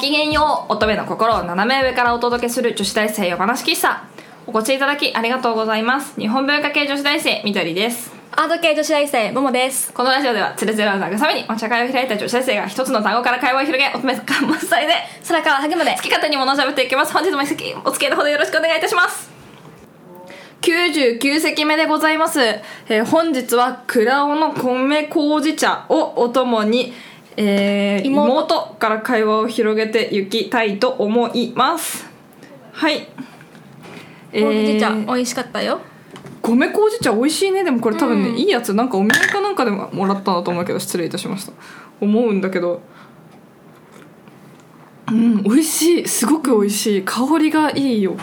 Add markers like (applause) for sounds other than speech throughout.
きげんよう。乙女の心を斜め上からお届けする女子大生夜話喫茶お越しいただきありがとうございます。日本文化系女子大生みどりです。アート系女子大生ももです。このラジオではつれづれを慰めにお茶会を開いた女子大生が一つの単語から会話を広げ乙女感満載で空から励むで。好き勝手に物を喋っていきます。本日も一席お付き合いのほどよろしくお願いいたします。99席目でございます、えー本日は蔵尾の米麹茶をお供に、えー妹。妹から会話を広げていきたいと思います。はい。えほうじ茶ー美味しかったよ。米麹茶美味しいね。でもこれ多分ね、うん。いいやつ。なんかお土産かなんかでももらったんだと思うけど失礼いたしました。思うんだけど。うん美味しい。すごく美味しい。香りがいいよ。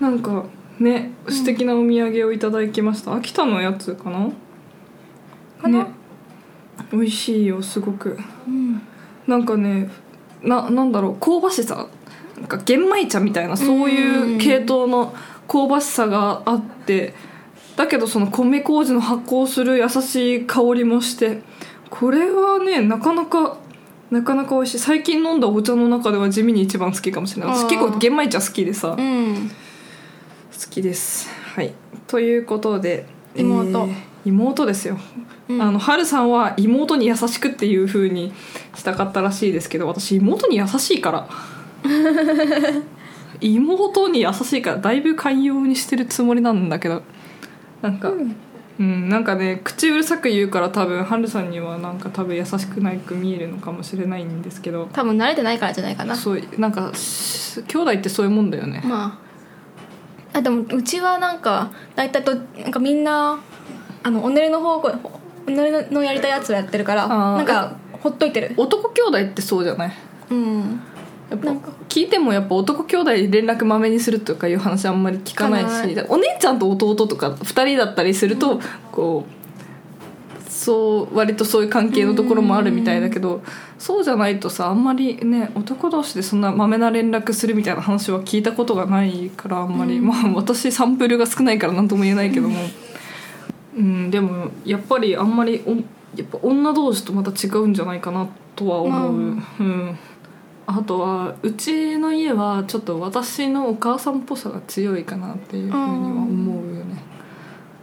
なんかね素敵なお土産をいただきました。秋田のやつかな？かな。ね美味しいよすごく。うん。なんかねななんだろう香ばしさ。なんか玄米茶みたいなそういう系統の香ばしさがあってだけどその米麹の発酵する優しい香りもしてこれはねなかなかなかなか美味しい。最近飲んだお茶の中では地味に一番好きかもしれない。私結構玄米茶好きでさ、うん。好きです。はい。ということで妹。ー妹ですよ、うん。あの春さんは妹に優しくっていう風にしたかったらしいですけど私妹に優しいから。(laughs) 妹に優しいからだいぶ寛容にしてるつもりなんだけど。なんかうん、なんかね口うるさく言うから多分春さんにはなんか多分優しくないく見えるのかもしれないんですけど。多分慣れてないからじゃないかな。そうなんかし兄弟ってそういうもんだよね。まあ。あでもうちはなんか大体となんかみんなあのおねりの方向おねりのやりたいやつをやってるからなんかほっといてる。男兄弟ってそうじゃないうん。やっぱ聞いてもやっぱ男兄弟連絡まめにするとかいう話あんまり聞かないしお姉ちゃんと弟とか2人だったりすると、こうそう割とそういう関係のところもあるみたいだけどそうじゃないとさあんまりね男同士でそんなまめな連絡するみたいな話は聞いたことがないからあんまり、まあ私サンプルが少ないから何とも言えないけども、うん、でもやっぱりあんまりおやっぱ女同士とまた違うんじゃないかなとは思う、うんうん。あとはうちの家はちょっと私のお母さんっぽさが強いかなっていうふうには思うよね、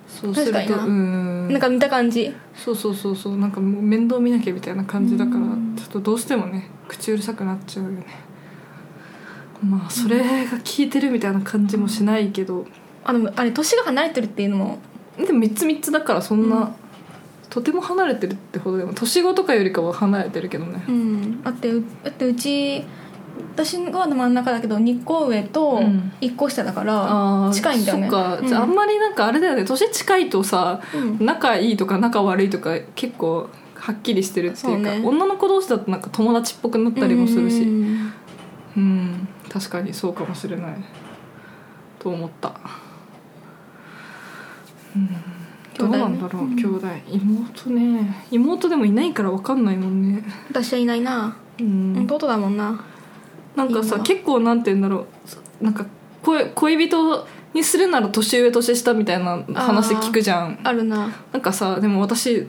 そうするとうん。なんか見た感じ。そうそうそうそう。なんかもう面倒見なきゃみたいな感じだからうん。ちょっとどうしてもね口うるさくなっちゃうよね。まあそれが効いてるみたいな感じもしないけど。あでもあれ年が離れてるっていうのもでも3つ3つだからそんな、うん。とても離れてるってほどでも年子とかよりかは離れてるけどね。うん。だってうだってうち私が真ん中だけど2個上とうん。1個下だから近いんだよね。そっか、うん。ああんまりなんかあれだよね。年近いとさうん。仲いいとか仲悪いとか結構はっきりしてるっていうかね。女の子同士だとなんか友達っぽくなったりもするし。うんうん確かにそうかもしれない。と思った。うんどうなんだろう兄兄弟,、妹ね。妹でもいないから分かんないもんね。私はいないな。うん。弟だもんな。なんかさ結構なんて言うんだろう。なんか恋恋人にするなら年上年下みたいな話聞くじゃん。あるな。なんかさでも私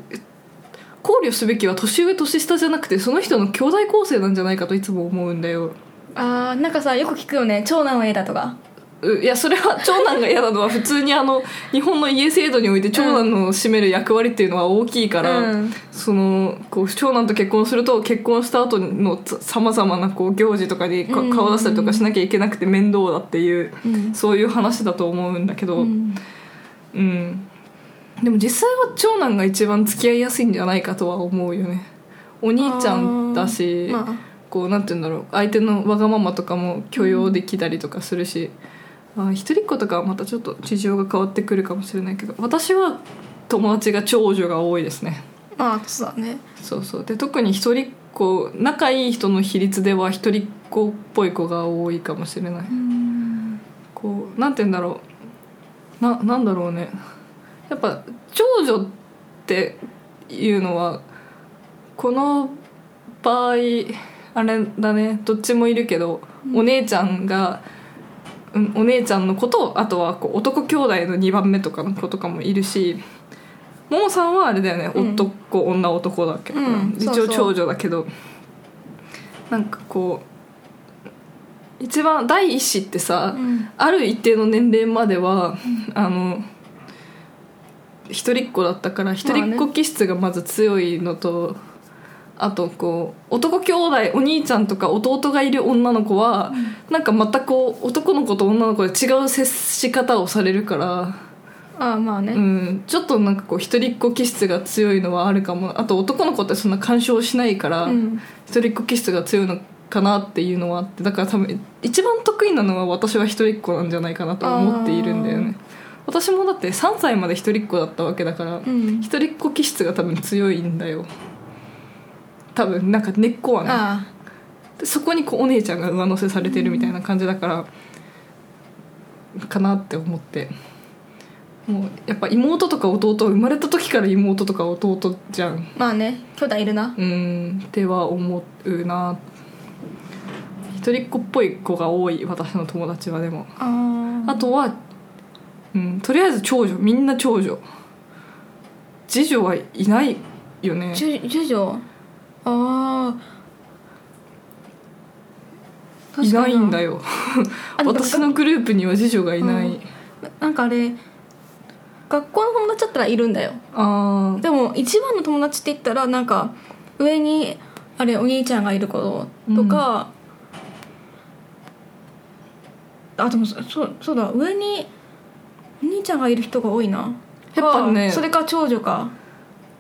考慮すべきは年上年下じゃなくてその人の兄弟構成なんじゃないかといつも思うんだよ。あーなんかさよく聞くよね。長男は A だとか。ういやそれは長男が嫌なのは普通にあの日本の家制度において長男の占める役割っていうのは大きいから、うん。そのこう長男と結婚すると結婚した後のさまざまなこう行事とかに顔出したりとかしなきゃいけなくて面倒だっていう、うん。そういう話だと思うんだけど、うん。うん、でも実際は長男が一番付き合いやすいんじゃないかとは思うよね。お兄ちゃんだし、まあ。こうなんて言うんだろう。相手のわがままとかも許容できたりとかするし、あ一人っ子とかはまたちょっと事情が変わってくるかもしれないけど私は友達が長女が多いですね。まあそうだね。そうそう。で特に一人っ子仲いい人の比率では一人っ子っぽい子が多いかもしれない。うんこうなんて言うんだろう。ななんだろうね。やっぱ長女っていうのはこの場合あれだね。どっちもいるけど、お姉ちゃんが、うん、お姉ちゃんの子とあとはこう男兄弟の2番目とかの子とかもいるしももさんはあれだよね、うん。男女男だけ？ど、うん一応そうそう。長女だけど。なんかこ一番第一子ってさ、うん。ある一定の年齢までは、あの一人っ子だったから一人っ子気質がまず強いのと、あとこう男兄弟お兄ちゃんとか弟がいる女の子は、なんかまたこう男の子と女の子で違う接し方をされるから、ああまあね、うん、ちょっとなんかこう一人っ子気質が強いのはあるかも。あと男の子ってそんな干渉しないから、うん。一人っ子気質が強いのかなっていうのはあって。だから多分一番得意なのは私は一人っ子なんじゃないかなと思っているんだよね。私もだって3歳まで一人っ子だったわけだから、うん。一人っ子気質が多分強いんだよ多分なんか根っこはね。あでそこにこうお姉ちゃんが上乗せされてるみたいな感じだから、かなって思って。もうやっぱ妹とか弟生まれた時から妹とか弟じゃん。あまあね兄弟いるな。うんっては思うな。一人っ子っぽい子が多い私の友達はでも。ああとは、うん、とりあえず長女。みんな長女。次女はいないよね。ジュジュジョああいないんだよ。私のグループには次女がいない、うん。なんかあれ学校の友達だったらいるんだよ。あでも一番の友達って言ったらなんか上にあれお兄ちゃんがいる子とか、あでもそそうそうだ。上にお兄ちゃんがいる人が多いな。やっぱね。かそれか長女か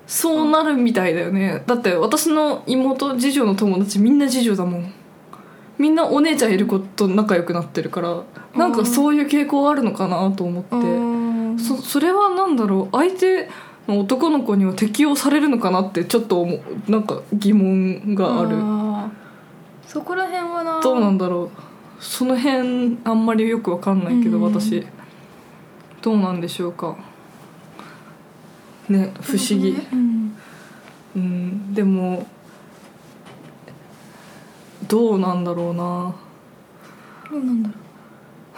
そうなるみたいだよね。だって私の妹次女の友達みんな次女だもん。みんなお姉ちゃんいる子と仲良くなってるからなんかそういう傾向あるのかなと思って。うん。そそれは何だろう？相手の男の子には適用されるのかなってちょっと思う。なんか疑問がある。ー。そこら辺はな。どうなんだろう？その辺あんまりよくわかんないけど、うん。私。どうなんでしょうか？ね不思議。うん。うんでもどうなんだろうな。どうなんだろう。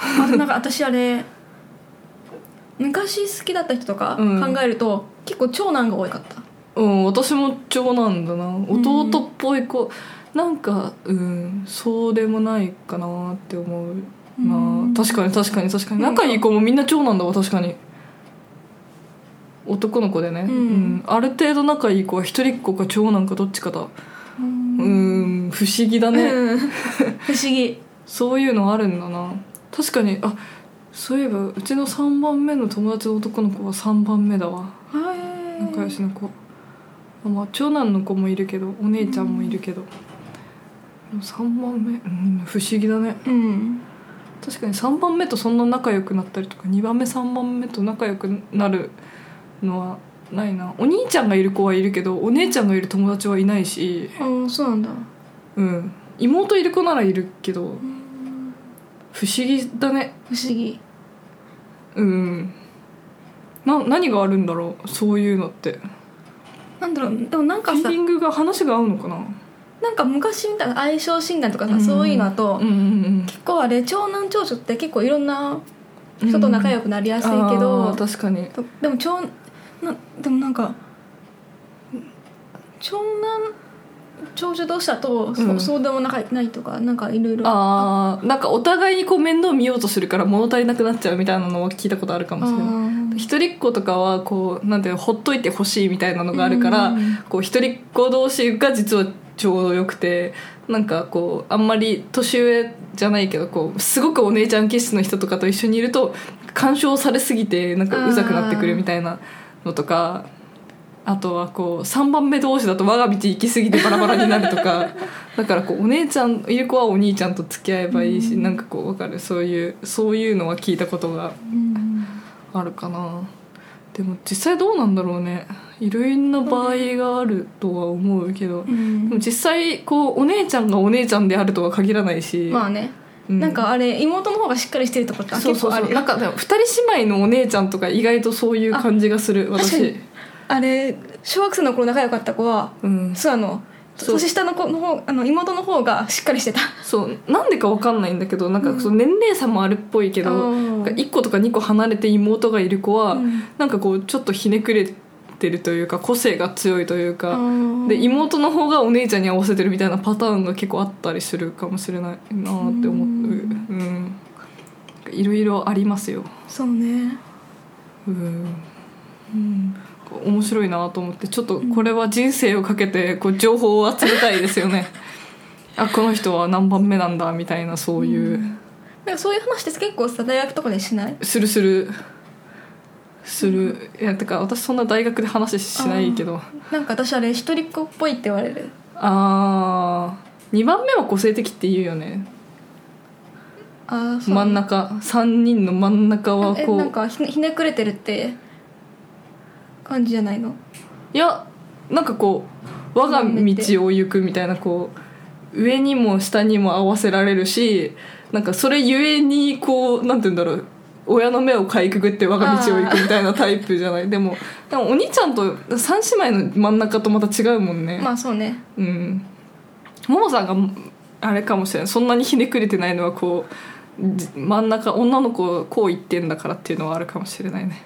あなんか私あれ昔好きだった人とかうん。考えると、結構長男が多かった。うん私も長男だな。弟っぽい子、なんかうんそうでもないかなって思うな、うん。確かに確かに確かに。仲いい子もみんな長男だわ確かに男の子でね、うん。ある程度仲いい子は一人っ子か長男かどっちかだ。うん。不思議だね、うん。不思議。(laughs) そういうのあるんだな。確かにあそういえばうちの3番目の友達の男の子は3番目だわ。はい仲良しの子。あまあ長男の子もいるけどお姉ちゃんもいるけど、3番目。うん不思議だね。うん。確かに3番目とそんな仲良くなったりとか2番目3番目と仲良くなるのはないな。お兄ちゃんがいる子はいるけどお姉ちゃんがいる友達はいないし。あそうなんだ。うん。妹いる子ならいるけど不思議だね。不思議。うん。な何があるんだろう？そういうのって。なんだろう。でもなんかさフィーリングが話が合うのかな？なんか昔みたいな相性診断とかさ、そういうのだと、うんうん結構あれ長男長女って結構いろんな人と仲良くなりやすいけど、あー確かに。とでも長なでもなんか長男長女同士だと、そうん。そうでも仲ないとかなんかいろいろ。ああなんかお互いにこう面倒見ようとするから物足りなくなっちゃうみたいなのは聞いたことあるかもしれない。一人っ子とかはこうなんていうのほっといてほしいみたいなのがあるから、うんこう一人っ子同士が実はちょうどよくてなんかこうあんまり年上じゃないけどこうすごくお姉ちゃん気質の人とかと一緒にいると干渉されすぎてなんかうざくなってくるみたいなのとかあとはこう3番目同士だと我が道行き過ぎてバラバラになるとか (laughs) だからこうお姉ちゃんいる子はお兄ちゃんと付き合えばいいし、なんかこう分かる。そういうそういうのは聞いたことがうん。あるかな。でも実際どうなんだろうね。いろんな場合があるとは思うけど、うん。でも実際こうお姉ちゃんがお姉ちゃんであるとは限らないし、まあね、うんなんかあれ妹の方がしっかりしてるところってそうそうそう。なんかでも二人姉妹のお姉ちゃんとか意外とそういう感じがする私。に。あれ小学生の頃仲良かった子はうん。そうあの年下の子の方あの妹の方がしっかりしてた。そう。なんでかわかんないんだけどなんかその年齢差もあるっぽいけど、うん。なんか1個とか2個離れて妹がいる子は、うん。なんかこうちょっとひねくれてるというか個性が強いというか、うんで妹の方がお姉ちゃんに合わせてるみたいなパターンが結構あったりするかもしれないなって思ううん。いろいろありますよ。そうね。うん、うん、面白いなと思ってちょっとこれは人生をかけてこう情報を集めたいですよね。(laughs) あこの人は何番目なんだみたいなそういう、なんかそういう話って結構さ大学とかでしない？するするする。いやてか私そんな大学で話しないけど。なんか私あれ一人っ子っぽいって言われる。ああ2番目は個性的って言うよね。あう。真ん中。3人の真ん中はえこう。なんかひねひねくれてるって感じじゃないの？いやなんかこう我が道を行くみたいなこう上にも下にも合わせられるしなんかそれゆえにこうなんて言うんだろう親の目をかいくぐって我が道を行くみたいなタイプじゃない？でもでもお兄ちゃんと三姉妹の真ん中とまた違うもんね、まあそうね。うん。ももさんがあれかもしれない。そんなにひねくれてないのはこうじ真ん中女の子こう言ってんだからっていうのはあるかもしれないね。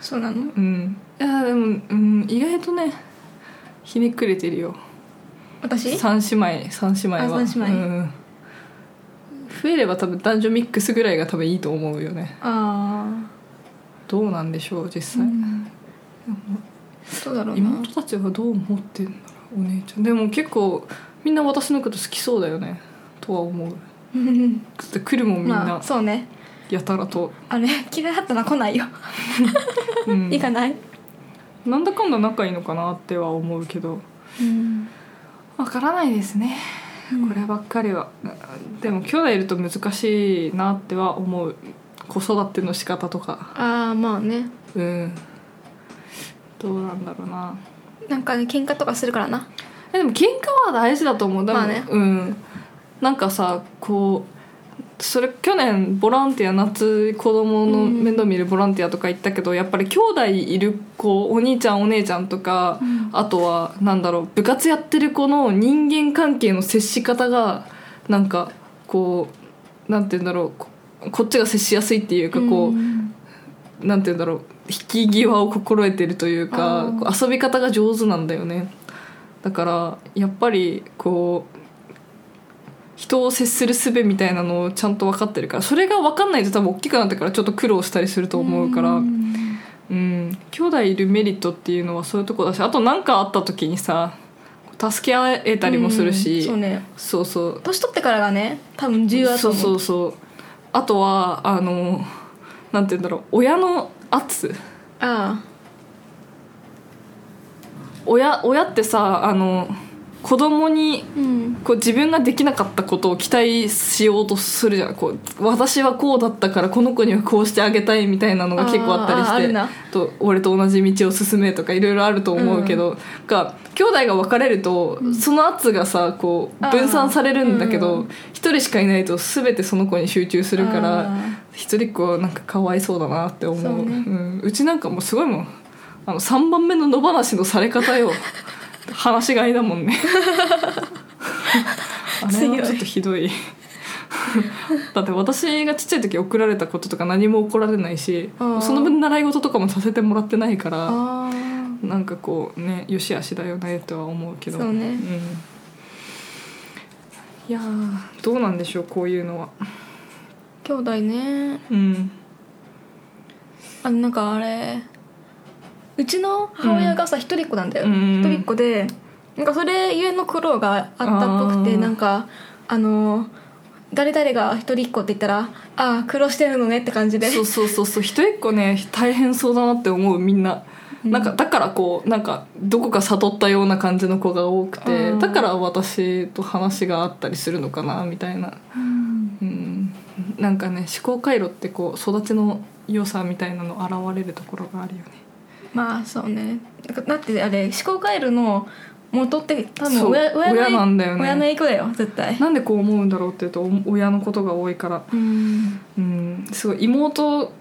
そうなの？うん。いやでも、うん、意外とねひねくれてるよ。私？三姉妹三姉妹は。あ三姉妹。うん、増えれば多分男女ミックスぐらいが多分いいと思うよね。あどうなんでしょう実あ、際、そうだろうな。妹たちはどう思ってんだろうお姉ちゃん。でも結構みんな私のこと好きそうだよね。とは思う。来るもんみんまなあそうね。やたらと、あれ嫌いだったら来ないよ。(laughs) うん。行かない？なんだかんだ仲いいのかなっては思うけど。うん。わからないですねこればっかりは。でも兄弟いると難しいなっては思う。子育ての仕方とか。ああまあね。うん。どうなんだろうな。なんかね喧嘩とかするからな。えでも喧嘩は大事だと思う。でもまあね。うん。なんかさこうそれ去年ボランティア夏子供の面倒見るボランティアとか行ったけど、やっぱり兄弟いる子お兄ちゃんお姉ちゃんとか、あとはなんだろう部活やってる子の人間関係の接し方がなんかこうなんて言うんだろうここっちが接しやすいっていうかこう、ん。なんて言うんだろう引き際を心得てるというか遊び方が上手なんだよね。だからやっぱりこう人を接する術みたいなのをちゃんと分かってるからそれが分かんないと多分大きくなってからちょっと苦労したりすると思うから。ん。うん。兄弟いるメリットっていうのはそういうとこだしあと何かあった時にさ助け合えたりもするし、うんそうね。そうそう。年取ってからがね多分重要だとそう。思うそうそう。あとはあのなんて言うんだろう。親の圧。あ。親親ってさあの子供にこう自分ができなかったことを期待しようとするじゃん。こう私はこうだったからこの子にはこうしてあげたいみたいなのが結構あったりしてと俺と同じ道を進めとかいろいろあると思うけど、が兄弟が別れると、その圧がさこう分散されるんだけうど一、人しかいないと全てその子に集中するからあ一人っ子はなんかかわいそうだなって思う。そうね。うん、うちなんかもうすごいもん。あの3番目の野放しのされ方よ話しがいだもんね。(laughs) あれはちょっとひどい。だって私がちっちゃい時怒られたこととか何も怒られないしその分習い事とかもさせてもらってないからなんかこうねよしあしだよねとは思うけど。そうね。ん、いやー。どうなんでしょうこういうのは。兄弟ね。うん。あのなんかあれうちの母親がさ一人っ子なんだよ、うん一人っ子でなんかそれゆえの苦労があったっぽくてなんかあの誰々が一人っ子って言ったらああ苦労してるのねって感じで。そうそうそうそう。一人っ子ね大変そうだなって思うみんな、なんかだからこうなんかどこか悟ったような感じの子が多くてうんだから私と話があったりするのかなみたいな、うん、なんかね思考回路ってこう育ちの良さみたいなの現れるところがあるよねまあそうね。だってあれ思考回路の元って多そう分親親の親なんだよね。親の影響だよ絶対。なんでこう思うんだろうっていうとお親のことが多いから。うん。うんすごい妹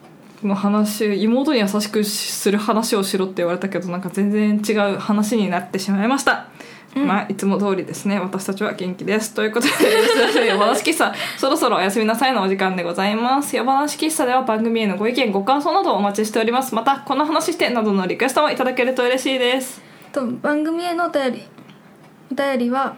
の話妹に優しくする話をしろって言われたけどなんか全然違う話になってしまいましたまあいつも通りですね。私たちは元気です。ということで吉田夜話喫茶。そろそろおやすみなさいのお時間でございます。夜話喫茶では番組へのご意見ご感想などお待ちしております。またこの話してなどのリクエストもいただけると嬉しいです。と番組へのお便り。お便りは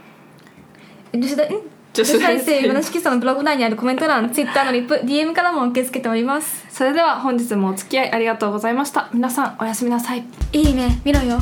吉田ん？女子大生。夜話喫茶のブログ内にあるコメント欄 Twitter のリップ DM からも受け付けております。それでは本日もお付き合いありがとうございました。皆さんおやすみなさい。いいね。見ろよ